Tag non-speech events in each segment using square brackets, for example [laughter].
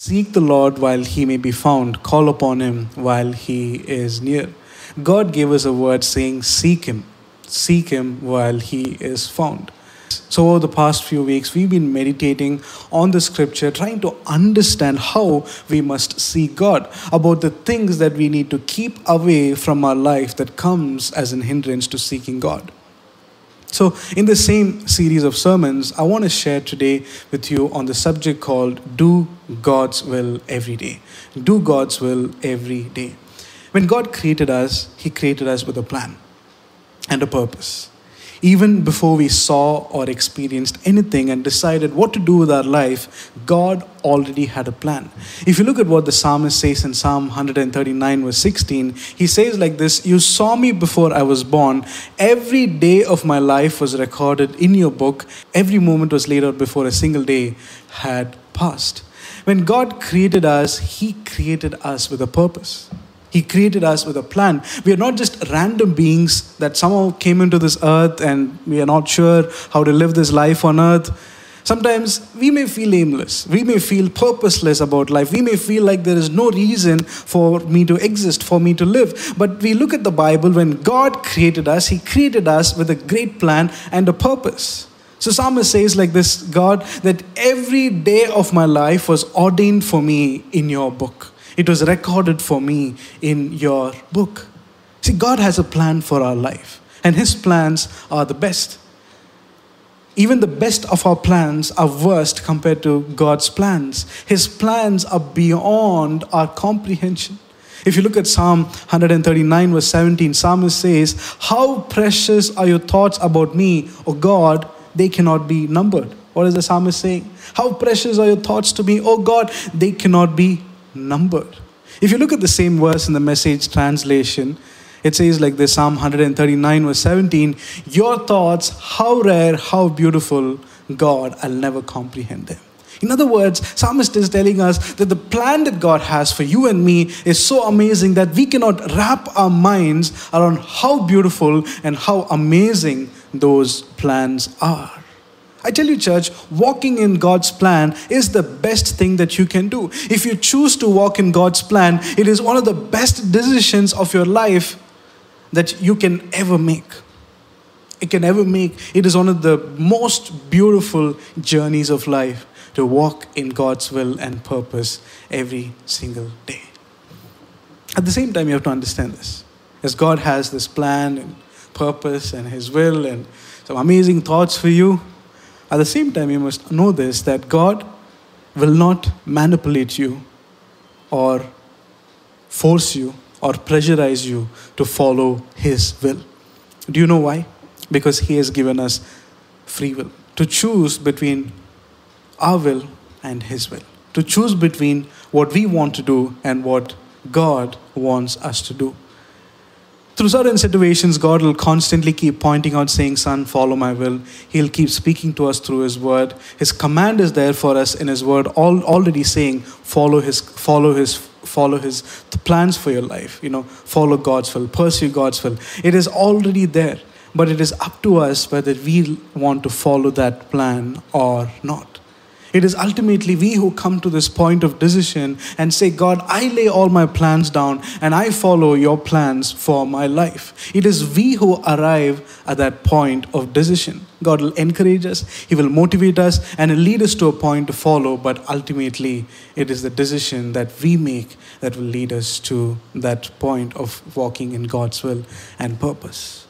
Seek the Lord while he may be found, call upon him while he is near. God gave us a word saying, Seek him, seek him while he is found. So, over the past few weeks, we've been meditating on the scripture, trying to understand how we must seek God, about the things that we need to keep away from our life that comes as an hindrance to seeking God. So, in the same series of sermons, I want to share today with you on the subject called Do God's Will Every Day. Do God's Will Every Day. When God created us, He created us with a plan and a purpose even before we saw or experienced anything and decided what to do with our life, God already had a plan. If you look at what the psalmist says in Psalm 139, verse 16, he says like this You saw me before I was born. Every day of my life was recorded in your book, every moment was laid out before a single day had passed. When God created us, He created us with a purpose. He created us with a plan. We are not just random beings that somehow came into this earth and we are not sure how to live this life on earth. Sometimes we may feel aimless. We may feel purposeless about life. We may feel like there is no reason for me to exist, for me to live. But we look at the Bible, when God created us, He created us with a great plan and a purpose. So Psalmist says like this God, that every day of my life was ordained for me in your book. It was recorded for me in your book. See, God has a plan for our life, and His plans are the best. Even the best of our plans are worst compared to God's plans. His plans are beyond our comprehension. If you look at Psalm 139, verse 17, Psalmist says, How precious are your thoughts about me, O God, they cannot be numbered. What is the psalmist saying? How precious are your thoughts to me, O God, they cannot be numbered. If you look at the same verse in the message translation, it says like this Psalm 139, verse 17 Your thoughts, how rare, how beautiful, God, I'll never comprehend them. In other words, Psalmist is telling us that the plan that God has for you and me is so amazing that we cannot wrap our minds around how beautiful and how amazing those plans are. I tell you, church, walking in God's plan is the best thing that you can do. If you choose to walk in God's plan, it is one of the best decisions of your life that you can ever make. It can ever make. It is one of the most beautiful journeys of life to walk in God's will and purpose every single day. At the same time, you have to understand this. As God has this plan and purpose and His will and some amazing thoughts for you, at the same time, you must know this that God will not manipulate you or force you or pressurize you to follow His will. Do you know why? Because He has given us free will to choose between our will and His will, to choose between what we want to do and what God wants us to do through certain situations, God will constantly keep pointing out, saying, Son, follow my will. He'll keep speaking to us through His word. His command is there for us in His word, all, already saying, follow His, follow His, follow His plans for your life. You know, follow God's will, pursue God's will. It is already there, but it is up to us whether we want to follow that plan or not. It is ultimately we who come to this point of decision and say, God, I lay all my plans down and I follow your plans for my life. It is we who arrive at that point of decision. God will encourage us, He will motivate us, and lead us to a point to follow, but ultimately, it is the decision that we make that will lead us to that point of walking in God's will and purpose.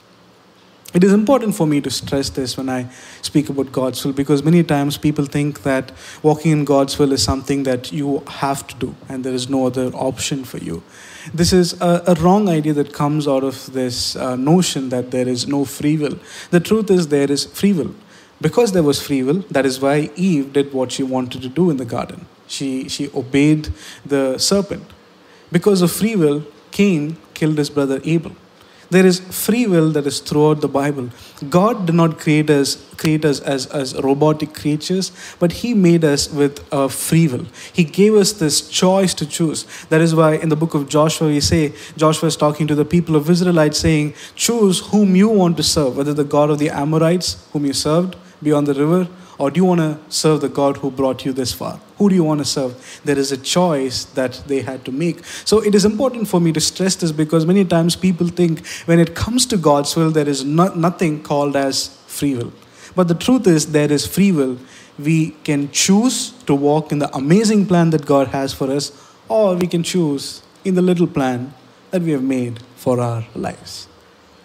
It is important for me to stress this when I speak about God's will because many times people think that walking in God's will is something that you have to do and there is no other option for you. This is a, a wrong idea that comes out of this uh, notion that there is no free will. The truth is, there is free will. Because there was free will, that is why Eve did what she wanted to do in the garden. She, she obeyed the serpent. Because of free will, Cain killed his brother Abel. There is free will that is throughout the Bible. God did not create us, create us as, as robotic creatures, but He made us with free will. He gave us this choice to choose. That is why in the book of Joshua, we say, Joshua is talking to the people of Israelites, saying, Choose whom you want to serve, whether the God of the Amorites, whom you served beyond the river, Or do you want to serve the God who brought you this far? Who do you want to serve? There is a choice that they had to make. So it is important for me to stress this because many times people think when it comes to God's will, there is not, nothing called as free will. But the truth is, there is free will. We can choose to walk in the amazing plan that God has for us, or we can choose in the little plan that we have made for our lives.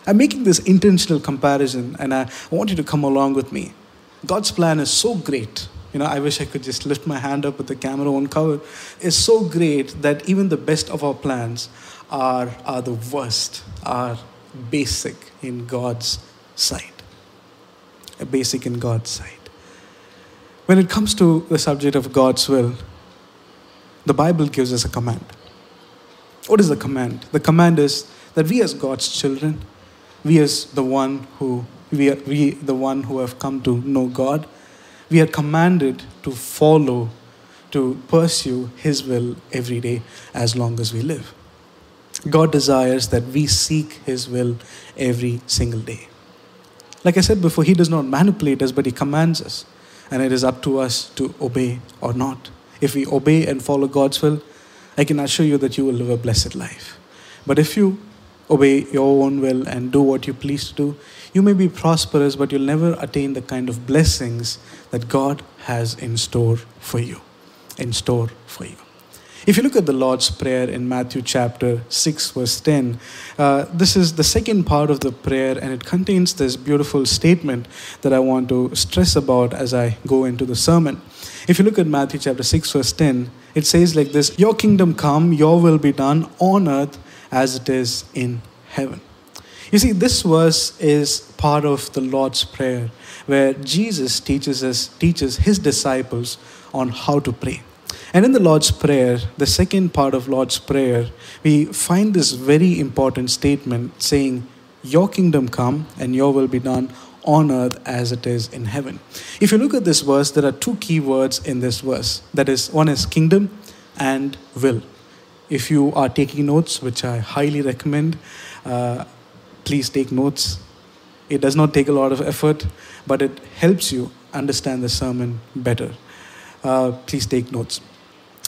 I'm making this intentional comparison, and I want you to come along with me. God's plan is so great. You know, I wish I could just lift my hand up with the camera on cover. It's so great that even the best of our plans are, are the worst, are basic in God's sight. A basic in God's sight. When it comes to the subject of God's will, the Bible gives us a command. What is the command? The command is that we as God's children, we as the one who we, are, we the one who have come to know God, we are commanded to follow, to pursue His will every day as long as we live. God desires that we seek His will every single day. Like I said before, He does not manipulate us, but He commands us. And it is up to us to obey or not. If we obey and follow God's will, I can assure you that you will live a blessed life. But if you obey your own will and do what you please to do, you may be prosperous, but you'll never attain the kind of blessings that God has in store for you. In store for you. If you look at the Lord's Prayer in Matthew chapter 6, verse 10, uh, this is the second part of the prayer, and it contains this beautiful statement that I want to stress about as I go into the sermon. If you look at Matthew chapter 6, verse 10, it says like this Your kingdom come, your will be done on earth as it is in heaven. You see, this verse is part of the Lord's Prayer, where Jesus teaches us, teaches his disciples on how to pray. And in the Lord's Prayer, the second part of Lord's Prayer, we find this very important statement saying, Your kingdom come and your will be done on earth as it is in heaven. If you look at this verse, there are two key words in this verse. That is, one is kingdom and will. If you are taking notes, which I highly recommend, uh, please take notes. It does not take a lot of effort, but it helps you understand the sermon better. Uh, please take notes.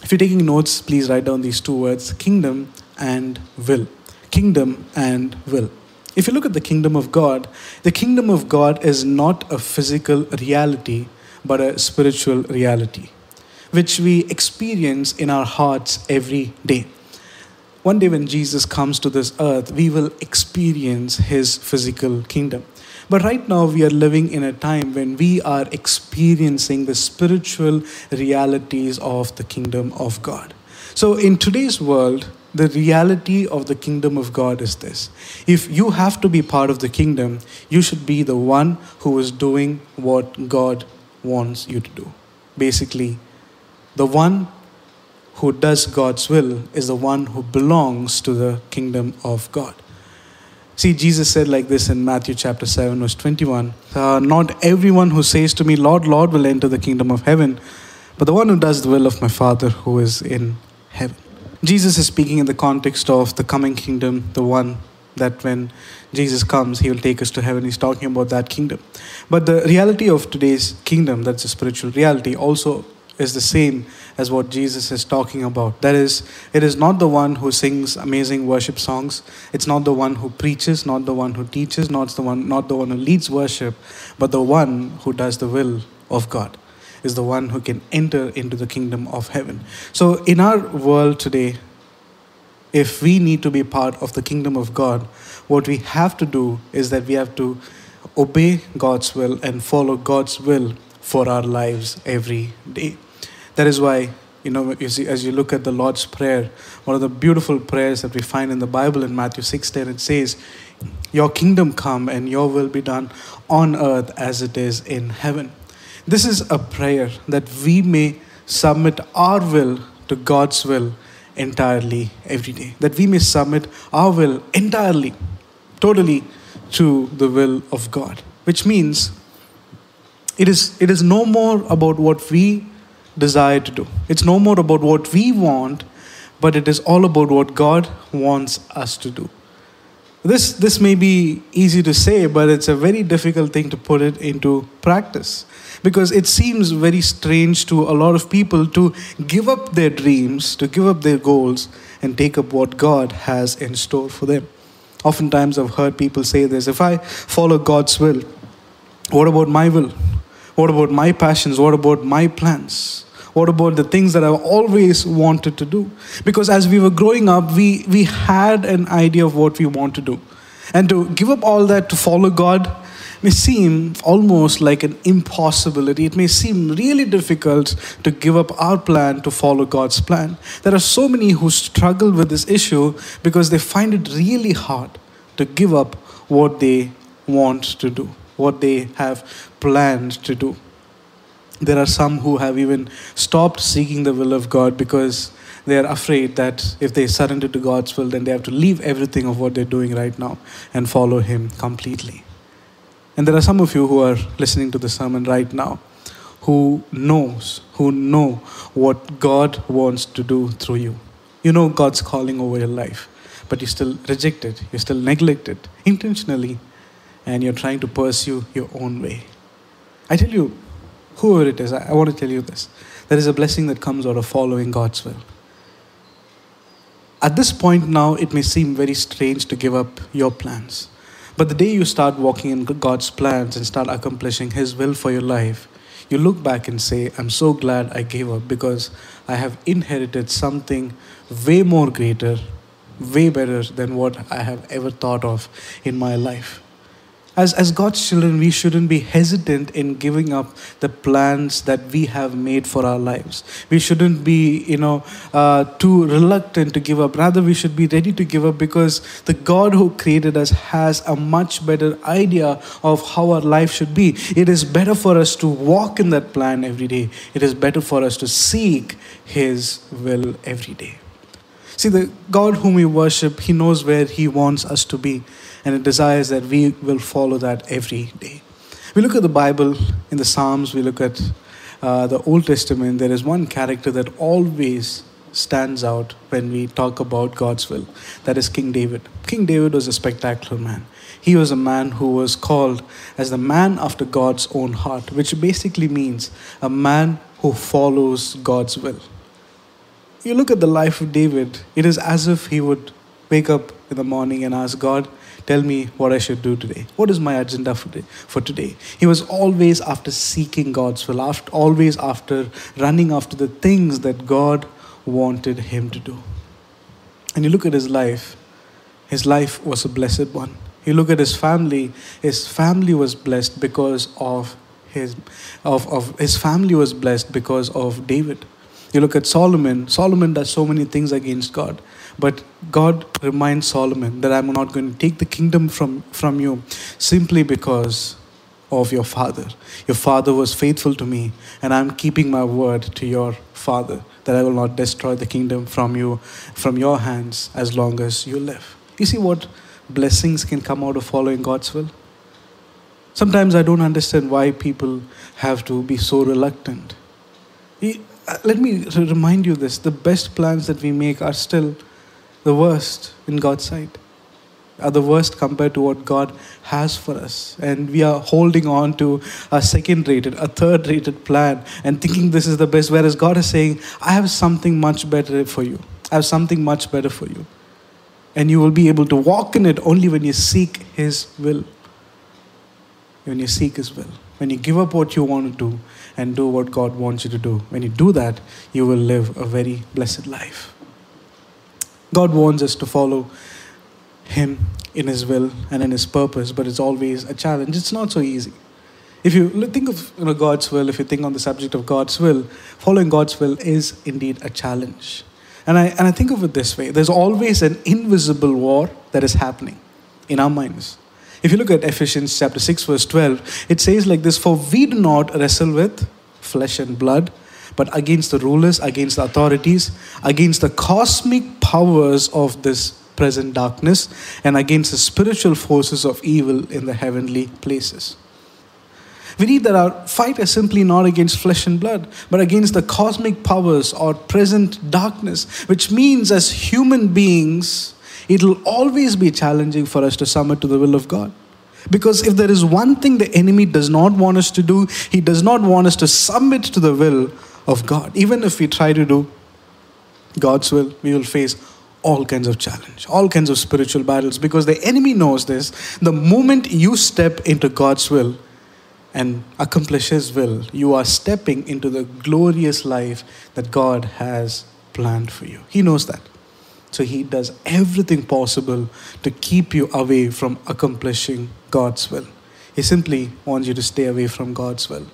If you're taking notes, please write down these two words kingdom and will. Kingdom and will. If you look at the kingdom of God, the kingdom of God is not a physical reality, but a spiritual reality, which we experience in our hearts every day. One day, when Jesus comes to this earth, we will experience his physical kingdom. But right now, we are living in a time when we are experiencing the spiritual realities of the kingdom of God. So, in today's world, the reality of the kingdom of God is this. If you have to be part of the kingdom, you should be the one who is doing what God wants you to do. Basically, the one who does God's will is the one who belongs to the kingdom of God. See, Jesus said like this in Matthew chapter 7, verse 21 uh, Not everyone who says to me, Lord, Lord, will enter the kingdom of heaven, but the one who does the will of my Father who is in heaven. Jesus is speaking in the context of the coming kingdom, the one that when Jesus comes, he will take us to heaven. He's talking about that kingdom. But the reality of today's kingdom, that's a spiritual reality, also is the same as what Jesus is talking about. That is, it is not the one who sings amazing worship songs. It's not the one who preaches, not the one who teaches, not the one, not the one who leads worship, but the one who does the will of God is the one who can enter into the kingdom of heaven. So in our world today, if we need to be part of the kingdom of God, what we have to do is that we have to obey God's will and follow God's will for our lives every day. That is why, you know, you see, as you look at the Lord's Prayer, one of the beautiful prayers that we find in the Bible in Matthew 6:10, it says, Your kingdom come and your will be done on earth as it is in heaven. This is a prayer that we may submit our will to God's will entirely every day. That we may submit our will entirely, totally to the will of God. Which means it is, it is no more about what we desire to do. It's no more about what we want, but it is all about what God wants us to do. This, this may be easy to say, but it's a very difficult thing to put it into practice. because it seems very strange to a lot of people to give up their dreams, to give up their goals, and take up what God has in store for them. Oftentimes, I've heard people say this if I follow God's will, what about my will? What about my passions? What about my plans? What about the things that I've always wanted to do? Because as we were growing up, we, we had an idea of what we want to do. And to give up all that to follow God may seem almost like an impossibility. It may seem really difficult to give up our plan to follow God's plan. There are so many who struggle with this issue because they find it really hard to give up what they want to do, what they have planned to do. There are some who have even stopped seeking the will of God because they are afraid that if they surrender to God's will, then they have to leave everything of what they're doing right now and follow Him completely. And there are some of you who are listening to the sermon right now who knows, who know what God wants to do through you. You know God's calling over your life, but you still reject it, you still neglect it intentionally, and you're trying to pursue your own way. I tell you, whoever it is, I, I want to tell you this. There is a blessing that comes out of following God's will. At this point now, it may seem very strange to give up your plans. But the day you start walking in God's plans and start accomplishing His will for your life, you look back and say, I'm so glad I gave up because I have inherited something way more greater, way better than what I have ever thought of in my life as, as God's children, we shouldn't be hesitant in giving up the plans that we have made for our lives. We shouldn't be, you know, uh, too reluctant to give up. Rather, we should be ready to give up because the God who created us has a much better idea of how our life should be. It is better for us to walk in that plan every day. It is better for us to seek His will every day. See, the God whom we worship, He knows where He wants us to be and it desires that we will follow that every day. We look at the Bible in the Psalms, we look at uh, the Old Testament, there is one character that always stands out when we talk about God's will. That is King David. King David was a spectacular man. He was a man who was called as the man after God's own heart, which basically means a man who follows God's will. You look at the life of David, it is as if he would wake up in the morning and ask God, Tell me what I should do today. What is my agenda for today? For today? He was always after seeking God's will, after, always after running after the things that God wanted him to do. And you look at his life, his life was a blessed one. You look at his family, his family was blessed because of his of, of his family was blessed because of David. You look at Solomon, Solomon does so many things against God. But God reminds Solomon that I'm not going to take the kingdom from, from you simply because of your father. Your father was faithful to me, and I'm keeping my word to your father that I will not destroy the kingdom from you, from your hands, as long as you live. You see what blessings can come out of following God's will? Sometimes I don't understand why people have to be so reluctant. Uh, let me remind you this the best plans that we make are still the worst in God's sight, are the worst compared to what God has for us. And we are holding on to a second rated, a third rated plan and thinking this is the best, whereas God is saying, I have something much better for you. I have something much better for you. And you will be able to walk in it only when you seek His will. When you seek His will. When you give up what you want to do and do what God wants you to do. When you do that, you will live a very blessed life. God wants us to follow Him in His will and in His purpose, but it's always a challenge. It's not so easy. If you think of you know, God's will, if you think on the subject of God's will, following God's will is indeed a challenge. And I, and I think of it this way there's always an invisible war that is happening in our minds. If you look at Ephesians chapter 6, verse 12, it says like this For we do not wrestle with flesh and blood, but against the rulers, against the authorities, against the cosmic powers of this present darkness, and against the spiritual forces of evil in the heavenly places. We read that our fight is simply not against flesh and blood, but against the cosmic powers or present darkness, which means as human beings, it will always be challenging for us to submit to the will of God. Because if there is one thing the enemy does not want us to do, he does not want us to submit to the will of God. Even if we try to do God's will, we will face all kinds of challenge, all kinds of spiritual battles because the enemy knows this. The moment you step into God's will and accomplish his will, you are stepping into the glorious life that God has planned for you. He knows that. So he does everything possible to keep you away from accomplishing God's will. He simply wants you to stay away from God's will.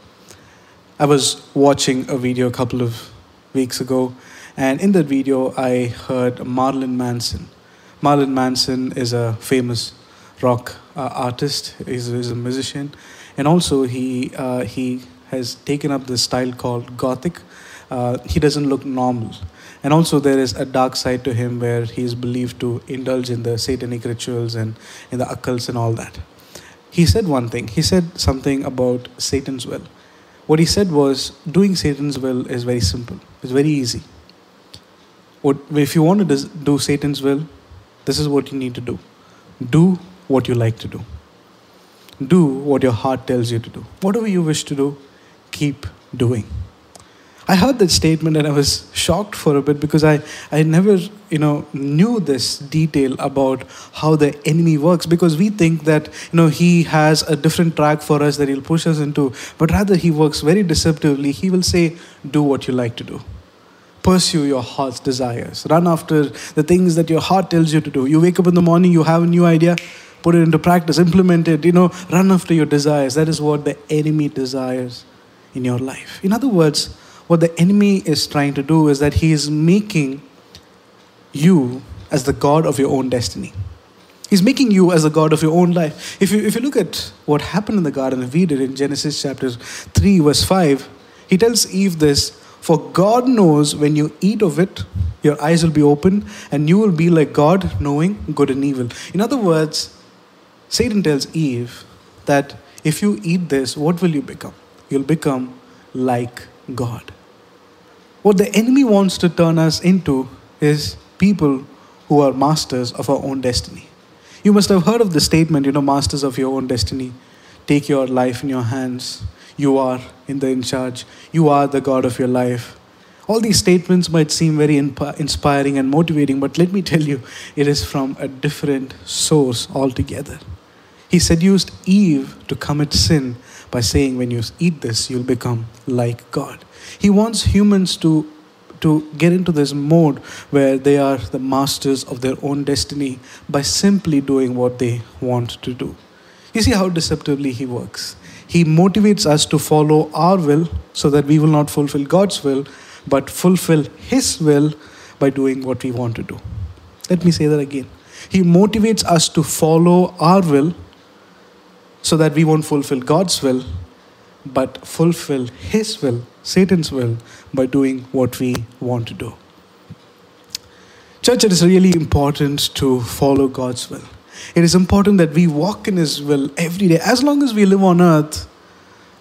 I was watching a video a couple of weeks ago, and in that video, I heard Marilyn Manson. Marilyn Manson is a famous rock uh, artist, he's, he's, a musician, and also he, uh, he has taken up this style called Gothic. Uh, he doesn't look normal. And also, there is a dark side to him where he is believed to indulge in the satanic rituals and in the occults and all that. He said one thing. He said something about Satan's will. What he said was, doing Satan's will is very simple. It's very easy. What, if you want to do Satan's will, this is what you need to do. Do what you like to do. Do what your heart tells you to do. Whatever you wish to do, keep doing. I heard that statement and I was shocked for a bit because I, I never you know knew this detail about how the enemy works because we think that you know he has a different track for us that he'll push us into but rather he works very deceptively. He will say do what you like to do. Pursue your heart's desires. Run after the things that your heart tells you to do. You wake up in the morning you have a new idea put it into practice implement it you know run after your desires. That is what the enemy desires in your life. In other words what the enemy is trying to do is that he is making you as the God of your own destiny. He's making you as the God of your own life. If you, if you look at what happened in the Garden of Eden in Genesis chapter 3, verse 5, he tells Eve this For God knows when you eat of it, your eyes will be open and you will be like God, knowing good and evil. In other words, Satan tells Eve that if you eat this, what will you become? You'll become like God. What the enemy wants to turn us into is people who are masters of our own destiny. You must have heard of the statement, you know, masters of your own destiny. Take your life in your hands. You are in the in charge. You are the God of your life. All these statements might seem very inspiring and motivating, but let me tell you, it is from a different source altogether. He seduced Eve to commit sin by saying, When you eat this, you'll become like God. He wants humans to, to get into this mode where they are the masters of their own destiny by simply doing what they want to do. You see how deceptively he works. He motivates us to follow our will so that we will not fulfill God's will, but fulfill His will by doing what we want to do. Let me say that again. He motivates us to follow our will so that we won't fulfill God's will, but fulfill His will, Satan's will, by doing what we want to do. Church, it is really important to follow God's will. It is important that we walk in His will every day. As long as we live on earth,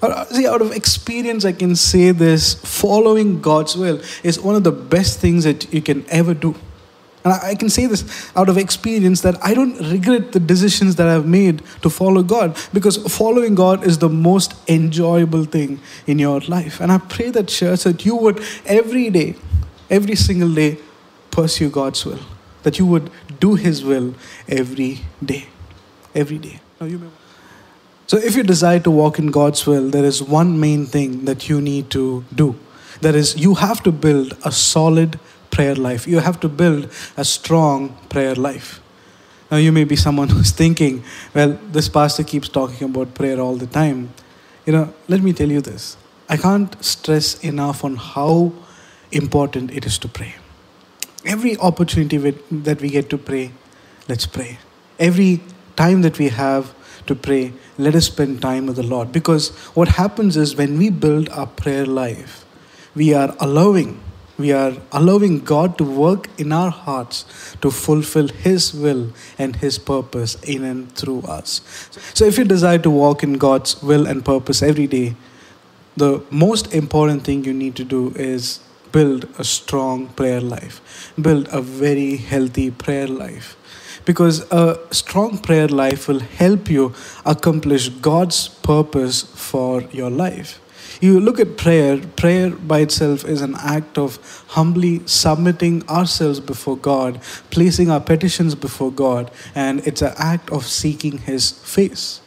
uh, see, out of experience, I can say this following God's will is one of the best things that you can ever do. And I can say this out of experience that I don't regret the decisions that I've made to follow God because following God is the most enjoyable thing in your life. And I pray that, church, that you would every day, every single day, pursue God's will, that you would do His will every day. Every day. So, if you desire to walk in God's will, there is one main thing that you need to do. That is, you have to build a solid prayer life. You have to build a strong prayer life. Now, you may be someone [laughs] who's thinking, well, this pastor keeps talking about prayer all the time. You know, let me tell you this I can't stress enough on how important it is to pray. Every opportunity that we get to pray, let's pray. Every time that we have to pray, let us spend time with the Lord. Because what happens is when we build our prayer life, we are allowing we are allowing God to work in our hearts to fulfill His will and His purpose in and through us. So, if you desire to walk in God's will and purpose every day, the most important thing you need to do is build a strong prayer life, build a very healthy prayer life. because a strong prayer life will help you accomplish God's purpose for your life. You look at prayer, prayer by itself is an act of humbly submitting ourselves before God, placing our petitions before God, and it's an act of seeking His face.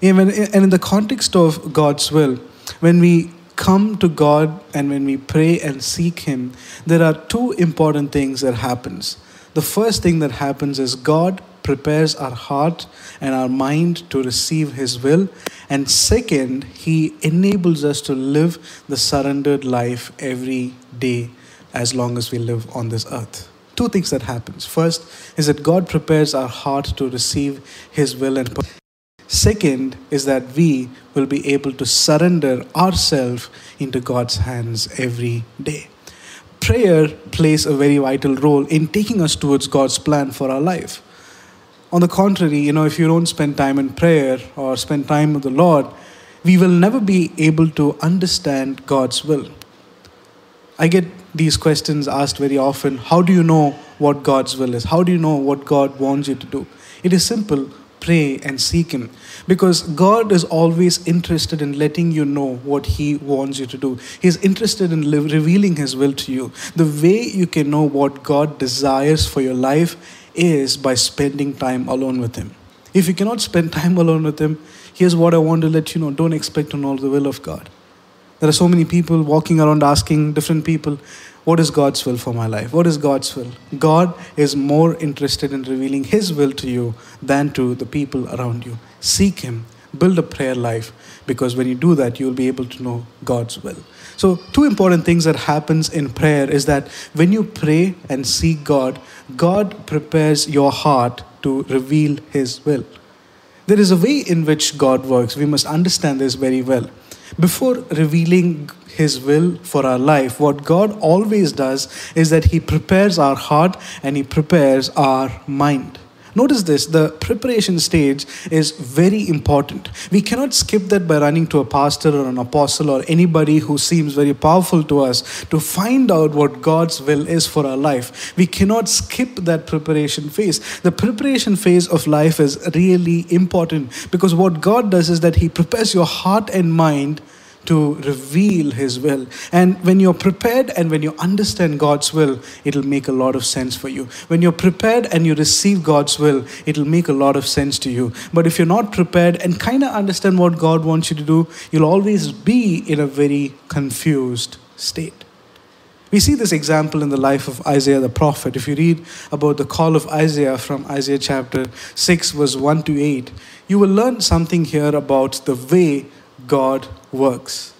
Even, and in the context of God's will, when we come to God and when we pray and seek Him, there are two important things that happens. The first thing that happens is God prepares our heart and our mind to receive His will. And second, He enables us to live the surrendered life every day as long as we live on this earth. Two things that happens. First is that God prepares our heart to receive His will and Second is that we will be able to surrender ourselves into God's hands every day. Prayer plays a very vital role in taking us towards God's plan for our life. On the contrary, you know, if you don't spend time in prayer or spend time with the Lord, we will never be able to understand God's will. I get these questions asked very often How do you know what God's will is? How do you know what God wants you to do? It is simple pray and seek Him. Because God is always interested in letting you know what He wants you to do. He's interested in revealing His will to you. The way you can know what God desires for your life is by spending time alone with Him. If you cannot spend time alone with Him, here's what I want to let you know don't expect to know the will of God. There are so many people walking around asking different people, what is God's will for my life? What is God's will? God is more interested in revealing His will to you than to the people around you. Seek Him, build a prayer life, because when you do that, you'll be able to know God's will. So, two important things that happens in prayer is that when you pray and seek God, God prepares your heart to reveal His will. There is a way in which God works. We must understand this very well. Before revealing his will for our life, what God always does is that He prepares our heart and He prepares our mind. Notice this the preparation stage is very important. We cannot skip that by running to a pastor or an apostle or anybody who seems very powerful to us to find out what God's will is for our life. We cannot skip that preparation phase. The preparation phase of life is really important because what God does is that He prepares your heart and mind to reveal His will. And when you're prepared and when you understand God's will, it'll make a lot of sense for you. When you're prepared and you receive God's will, it'll make a lot of sense to you. But if you're not prepared and kind of understand what God wants you to do, you'll always be in a very confused state. We see this example in the life of Isaiah the prophet. If you read about the call of Isaiah from Isaiah chapter 6, verse 1 to 8, you will learn something here about the way God works.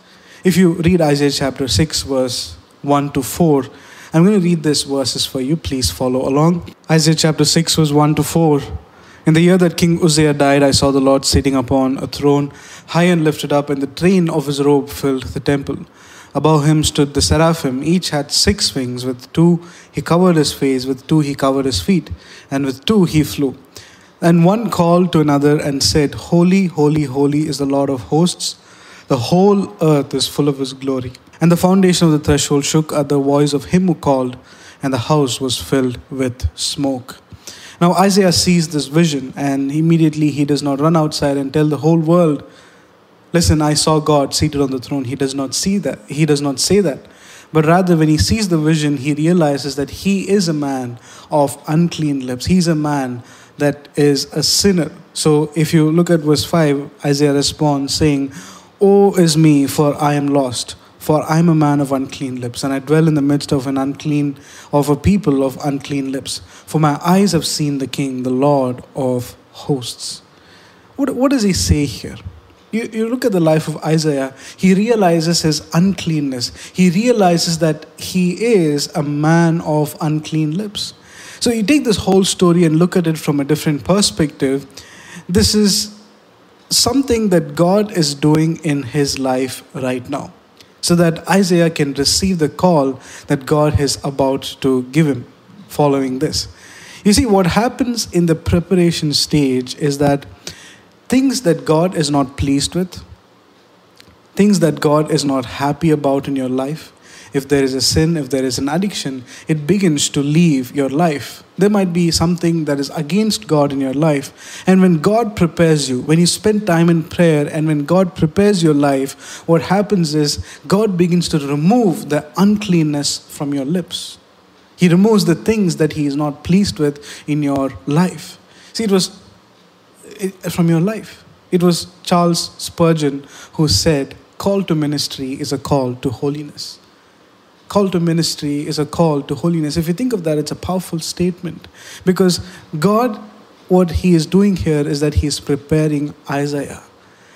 If you read Isaiah chapter 6, verse 1 to 4, I'm going to read these verses for you. Please follow along. Isaiah chapter 6, verse 1 to 4. In the year that King Uzziah died, I saw the Lord sitting upon a throne, high and lifted up, and the train of his robe filled the temple. Above him stood the seraphim. Each had six wings. With two he covered his face, with two he covered his feet, and with two he flew. And one called to another and said, Holy, holy, holy is the Lord of hosts. The whole earth is full of his glory. And the foundation of the threshold shook at the voice of him who called, and the house was filled with smoke. Now Isaiah sees this vision, and immediately he does not run outside and tell the whole world, Listen, I saw God seated on the throne. He does not see that. He does not say that. But rather, when he sees the vision, he realizes that he is a man of unclean lips. He's a man that is a sinner. So if you look at verse 5, Isaiah responds saying, Woe is me, for I am lost. For I am a man of unclean lips, and I dwell in the midst of an unclean, of a people of unclean lips. For my eyes have seen the King, the Lord of hosts. What, what does he say here? You, you look at the life of Isaiah, he realizes his uncleanness. He realizes that he is a man of unclean lips. So you take this whole story and look at it from a different perspective. This is something that God is doing in his life right now. So that Isaiah can receive the call that God is about to give him following this. You see, what happens in the preparation stage is that things that God is not pleased with, things that God is not happy about in your life, if there is a sin, if there is an addiction, it begins to leave your life. There might be something that is against God in your life. And when God prepares you, when you spend time in prayer, and when God prepares your life, what happens is God begins to remove the uncleanness from your lips. He removes the things that He is not pleased with in your life. See, it was from your life. It was Charles Spurgeon who said, Call to ministry is a call to holiness. Call to ministry is a call to holiness. If you think of that, it's a powerful statement because God, what He is doing here is that He is preparing Isaiah.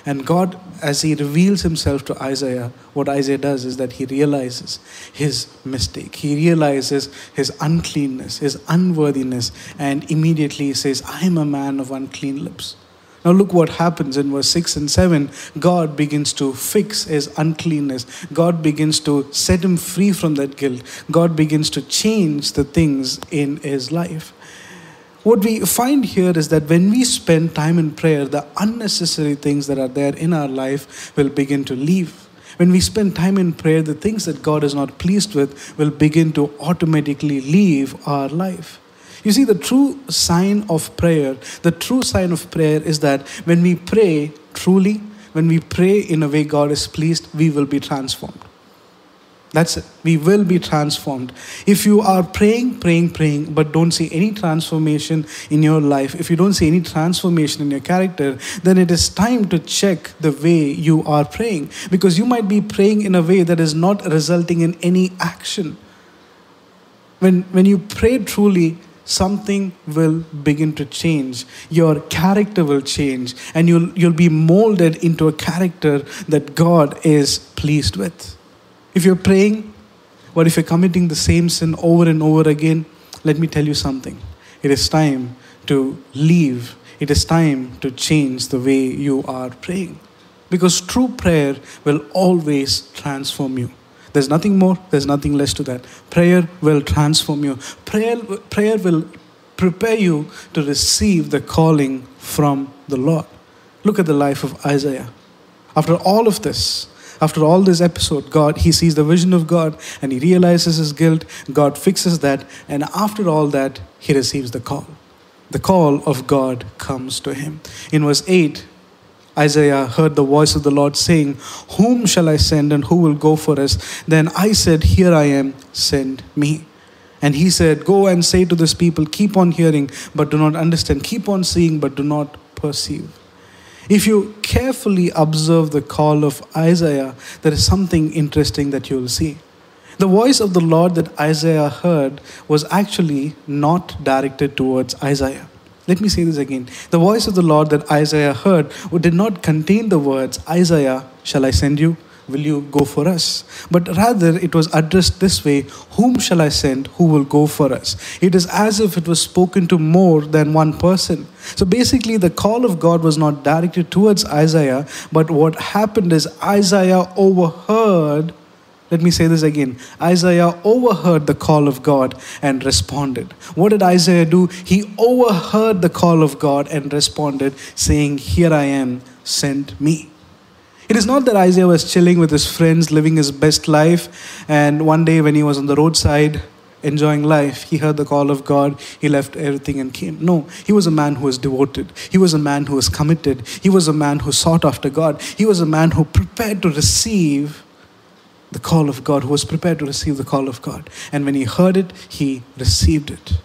And God, as He reveals Himself to Isaiah, what Isaiah does is that he realizes his mistake. He realizes his uncleanness, his unworthiness, and immediately he says, I am a man of unclean lips. Now, look what happens in verse 6 and 7. God begins to fix his uncleanness. God begins to set him free from that guilt. God begins to change the things in his life. What we find here is that when we spend time in prayer, the unnecessary things that are there in our life will begin to leave. When we spend time in prayer, the things that God is not pleased with will begin to automatically leave our life. You see, the true sign of prayer, the true sign of prayer is that when we pray truly, when we pray in a way God is pleased, we will be transformed. That's it. We will be transformed. If you are praying, praying, praying, but don't see any transformation in your life, if you don't see any transformation in your character, then it is time to check the way you are praying. Because you might be praying in a way that is not resulting in any action. When, when you pray truly, something will begin to change. Your character will change, and you'll, you'll be molded into a character that God is pleased with. If you're praying, or if you're committing the same sin over and over again, let me tell you something. It is time to leave. It is time to change the way you are praying. Because true prayer will always transform you. There's nothing more, there's nothing less to that. Prayer will transform you. Prayer, prayer will prepare you to receive the calling from the Lord. Look at the life of Isaiah. After all of this, after all this episode, God, he sees the vision of God and he realizes his guilt. God fixes that. And after all that, he receives the call. The call of God comes to him. In verse 8, Isaiah heard the voice of the Lord saying, Whom shall I send and who will go for us? Then I said, Here I am, send me. And he said, Go and say to this people, Keep on hearing, but do not understand. Keep on seeing, but do not perceive. If you carefully observe the call of Isaiah, there is something interesting that you will see. The voice of the Lord that Isaiah heard was actually not directed towards Isaiah. Let me say this again. The voice of the Lord that Isaiah heard did not contain the words, Isaiah, shall I send you? Will you go for us? But rather, it was addressed this way Whom shall I send? Who will go for us? It is as if it was spoken to more than one person. So basically, the call of God was not directed towards Isaiah, but what happened is Isaiah overheard let me say this again. Isaiah overheard the call of God and responded. What did Isaiah do? He overheard the call of God and responded, saying, Here I am, send me. It is not that Isaiah was chilling with his friends, living his best life, and one day when he was on the roadside, enjoying life, he heard the call of God, he left everything and came. No, he was a man who was devoted. He was a man who was committed. He was a man who sought after God. He was a man who prepared to receive the call of God, who was prepared to receive the call of God. And when he heard it, he received it.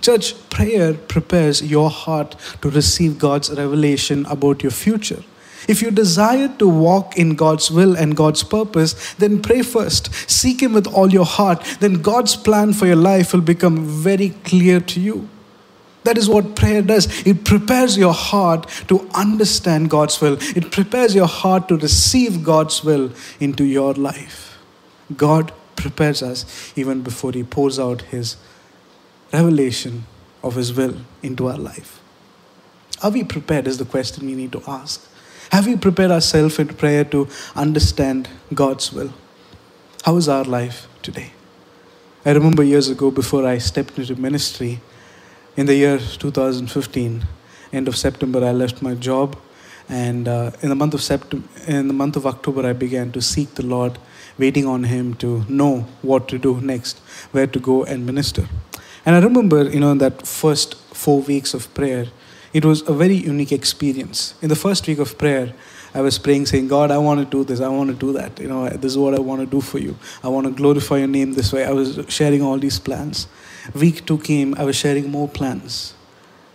Church, prayer prepares your heart to receive God's revelation about your future. If you desire to walk in God's will and God's purpose, then pray first. Seek Him with all your heart. Then God's plan for your life will become very clear to you. That is what prayer does. It prepares your heart to understand God's will, it prepares your heart to receive God's will into your life. God prepares us even before He pours out His revelation of His will into our life. Are we prepared? Is the question we need to ask. Have we prepared ourselves in prayer to understand God's will? How is our life today? I remember years ago, before I stepped into ministry, in the year 2015, end of September, I left my job, and uh, in the month of September, in the month of October, I began to seek the Lord waiting on Him to know what to do next, where to go and minister. And I remember, you know, that first four weeks of prayer, it was a very unique experience. In the first week of prayer, I was praying, saying, God, I want to do this, I want to do that. You know, this is what I want to do for you. I want to glorify your name this way. I was sharing all these plans. Week two came, I was sharing more plans.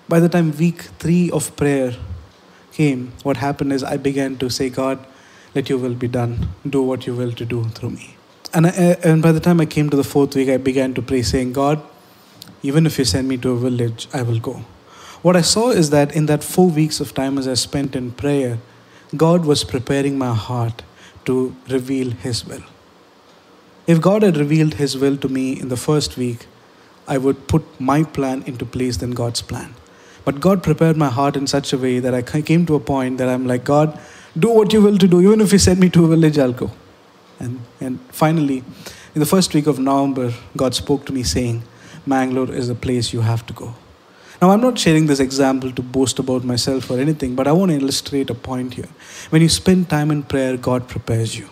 By the time week three of prayer came, what happened is I began to say, God, let your will be done. Do what you will to do through me. And, I, and by the time I came to the fourth week, I began to pray, saying, God, even if you send me to a village, I will go. What I saw is that in that four weeks of time as I spent in prayer, God was preparing my heart to reveal His will. If God had revealed His will to me in the first week, I would put my plan into place than God's plan. But God prepared my heart in such a way that I came to a point that I'm like, God, do what you will to do. Even if you send me to a village, I'll go. And, and finally, in the first week of November, God spoke to me saying, Mangalore is a place you have to go. Now, I'm not sharing this example to boast about myself or anything, but I want to illustrate a point here. When you spend time in prayer, God prepares you.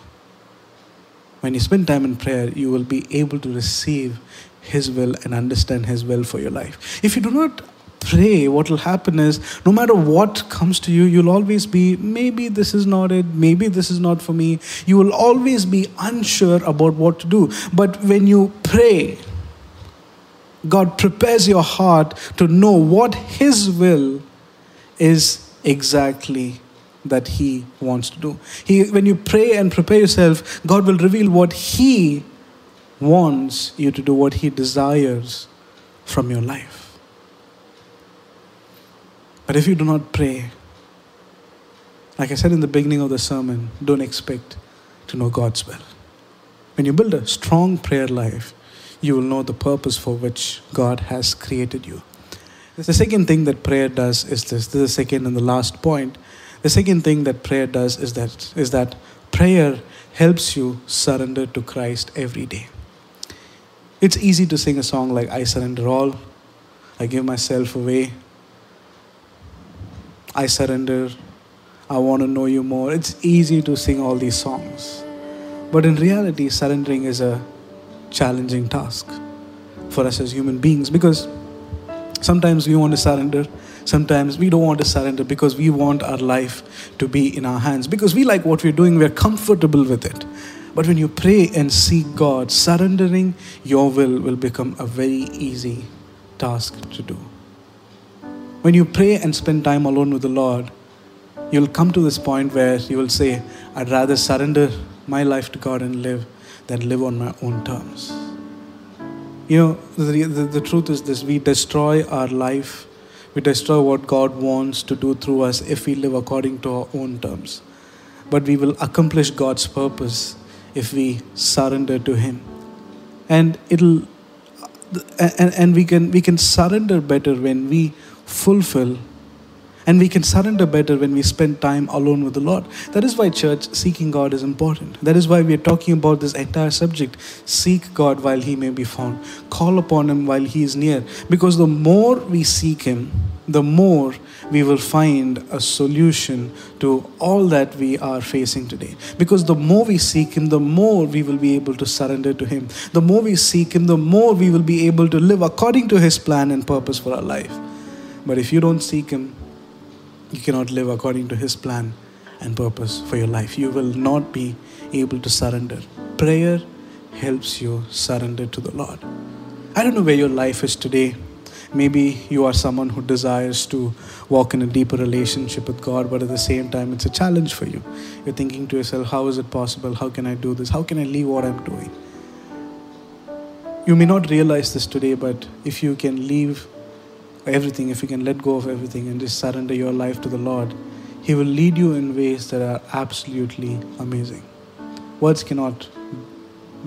When you spend time in prayer, you will be able to receive His will and understand His will for your life. If you do not pray, what will happen is no matter what comes to you, you'll always be, maybe this is not it, maybe this is not for me. You will always be unsure about what to do. But when you pray, God prepares your heart to know what His will is exactly that He wants to do. He, when you pray and prepare yourself, God will reveal what He wants you to do, what He desires from your life. But if you do not pray, like I said in the beginning of the sermon, don't expect to know God's will. When you build a strong prayer life, you will know the purpose for which God has created you. The second thing that prayer does is this. This is the second and the last point. The second thing that prayer does is that is that prayer helps you surrender to Christ every day. It's easy to sing a song like I surrender all, I give myself away, I surrender, I want to know you more. It's easy to sing all these songs. But in reality, surrendering is a challenging task for us as human beings because sometimes we want to surrender sometimes we don't want to surrender because we want our life to be in our hands. Because we like what we're doing we're comfortable with it. But when you pray and seek god surrendering your will will become a very easy task to do. When you pray and spend time alone with the lord you'll come to this point where you will say i'd rather surrender my life to god and live than live on my own terms. You know, the, the, the truth is this we destroy our life, we destroy what God wants to do through us if we live according to our own terms. But we will accomplish God's purpose if we surrender to Him. And it'll and, and we can we can surrender better when we fulfill and we can surrender better when we spend time alone with the Lord. That is why, church, seeking God is important. That is why we are talking about this entire subject. Seek God while He may be found, call upon Him while He is near. Because the more we seek Him, the more we will find a solution to all that we are facing today. Because the more we seek Him, the more we will be able to surrender to Him. The more we seek Him, the more we will be able to live according to His plan and purpose for our life. But if you don't seek Him, you cannot live according to His plan and purpose for your life. You will not be able to surrender. Prayer helps you surrender to the Lord. I don't know where your life is today. Maybe you are someone who desires to walk in a deeper relationship with God, but at the same time, it's a challenge for you. You're thinking to yourself, How is it possible? How can I do this? How can I leave what I'm doing? You may not realize this today, but if you can leave everything, if you can let go of everything and just surrender your life to the Lord, He will lead you in ways that are absolutely amazing. Words cannot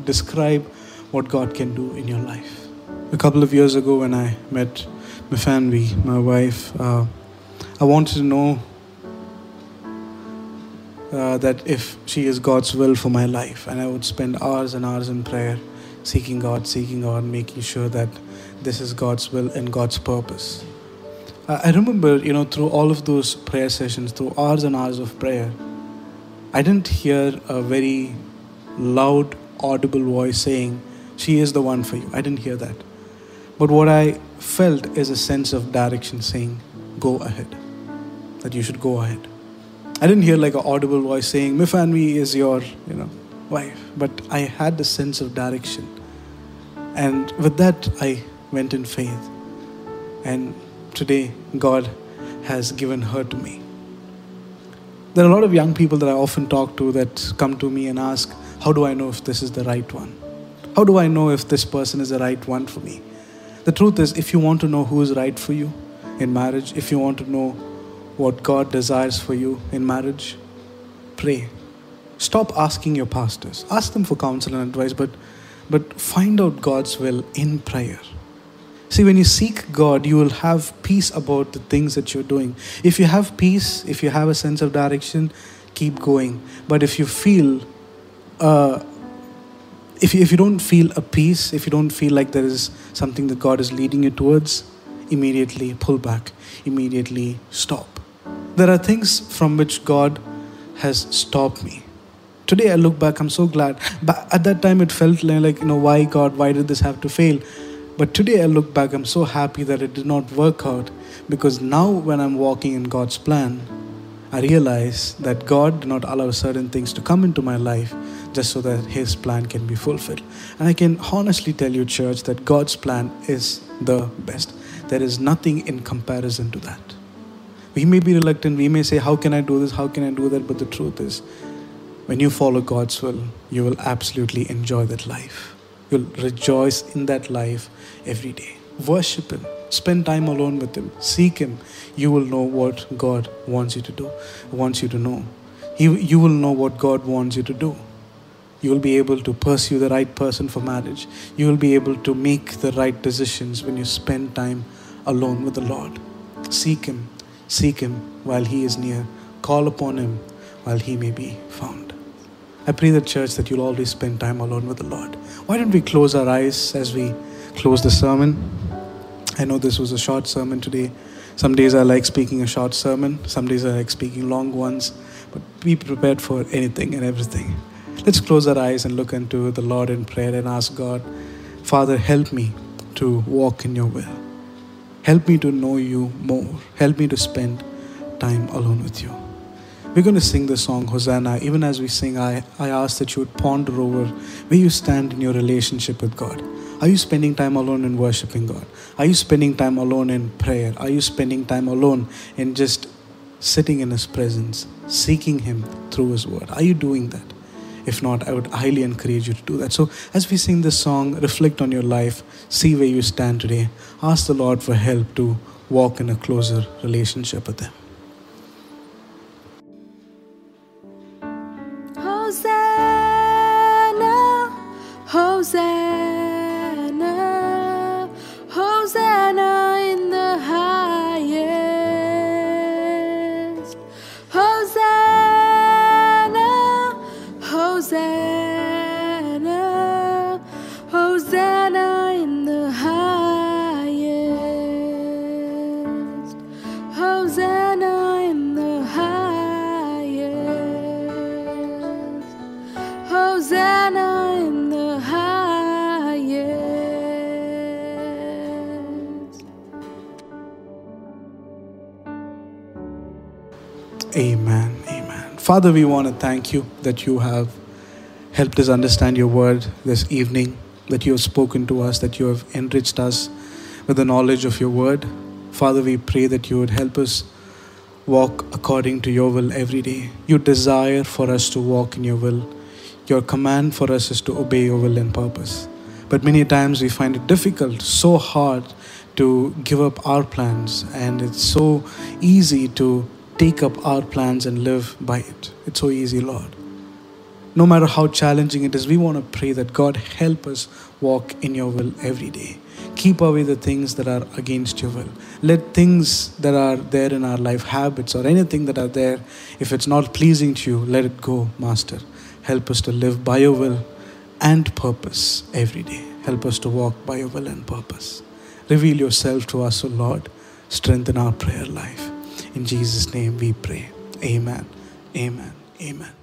describe what God can do in your life. A couple of years ago, when I met Mifanvi, my wife, uh, I wanted to know uh, that if she is God's will for my life, and I would spend hours and hours in prayer, seeking God, seeking God, making sure that this is God's will and God's purpose. I remember, you know, through all of those prayer sessions, through hours and hours of prayer, I didn't hear a very loud audible voice saying, She is the one for you. I didn't hear that. But what I felt is a sense of direction saying, Go ahead. That you should go ahead. I didn't hear like an audible voice saying, Mifanvi is your, you know, wife. But I had the sense of direction. And with that, I went in faith. And today, God has given her to me. There are a lot of young people that I often talk to that come to me and ask, How do I know if this is the right one? How do I know if this person is the right one for me? The truth is, if you want to know who is right for you in marriage, if you want to know what God desires for you in marriage, pray. Stop asking your pastors. Ask them for counsel and advice, but, but find out God's will in prayer. See, when you seek God, you will have peace about the things that you're doing. If you have peace, if you have a sense of direction, keep going. But if you feel, uh, if you, if you don't feel a peace, if you don't feel like there is something that God is leading you towards, immediately pull back, immediately stop. There are things from which God has stopped me. Today I look back, I'm so glad. But at that time it felt like, you know, why God, why did this have to fail? But today I look back, I'm so happy that it did not work out because now when I'm walking in God's plan, I realize that God did not allow certain things to come into my life just so that His plan can be fulfilled. And I can honestly tell you, church, that God's plan is the best. There is nothing in comparison to that. We may be reluctant, we may say, How can I do this? How can I do that? But the truth is, when you follow God's will, you will absolutely enjoy that life. You'll rejoice in that life every day. Worship Him. Spend time alone with Him. Seek Him. You will know what God wants you to do, wants you to know. He, you will know what God wants you to do. You will be able to pursue the right person for marriage. You will be able to make the right decisions when you spend time alone with the Lord. Seek Him. Seek Him while He is near. Call upon Him while He may be found. I pray the church that you'll always spend time alone with the Lord. Why don't we close our eyes as we close the sermon? I know this was a short sermon today. Some days I like speaking a short sermon, some days I like speaking long ones, but be prepared for anything and everything. Let's close our eyes and look into the Lord in prayer and ask God, Father, help me to walk in your will. Help me to know you more. Help me to spend time alone with you. We're going to sing the song Hosanna. Even as we sing, I, I ask that you would ponder over where you stand in your relationship with God. Are you spending time alone in worshiping God? Are you spending time alone in prayer? Are you spending time alone in just sitting in His presence, seeking Him through His word? Are you doing that? If not, I would highly encourage you to do that. So, as we sing this song, reflect on your life, see where you stand today, ask the Lord for help to walk in a closer relationship with Him. Hosanna in the highest. Amen. Amen. Father, we want to thank you that you have helped us understand your word this evening, that you have spoken to us, that you have enriched us with the knowledge of your word. Father, we pray that you would help us walk according to your will every day. You desire for us to walk in your will. Your command for us is to obey your will and purpose. But many times we find it difficult, so hard to give up our plans, and it's so easy to take up our plans and live by it. It's so easy, Lord. No matter how challenging it is, we want to pray that God help us walk in your will every day. Keep away the things that are against your will. Let things that are there in our life, habits or anything that are there, if it's not pleasing to you, let it go, Master. Help us to live by your will and purpose every day. Help us to walk by your will and purpose. Reveal yourself to us, O Lord. Strengthen our prayer life. In Jesus' name we pray. Amen. Amen. Amen.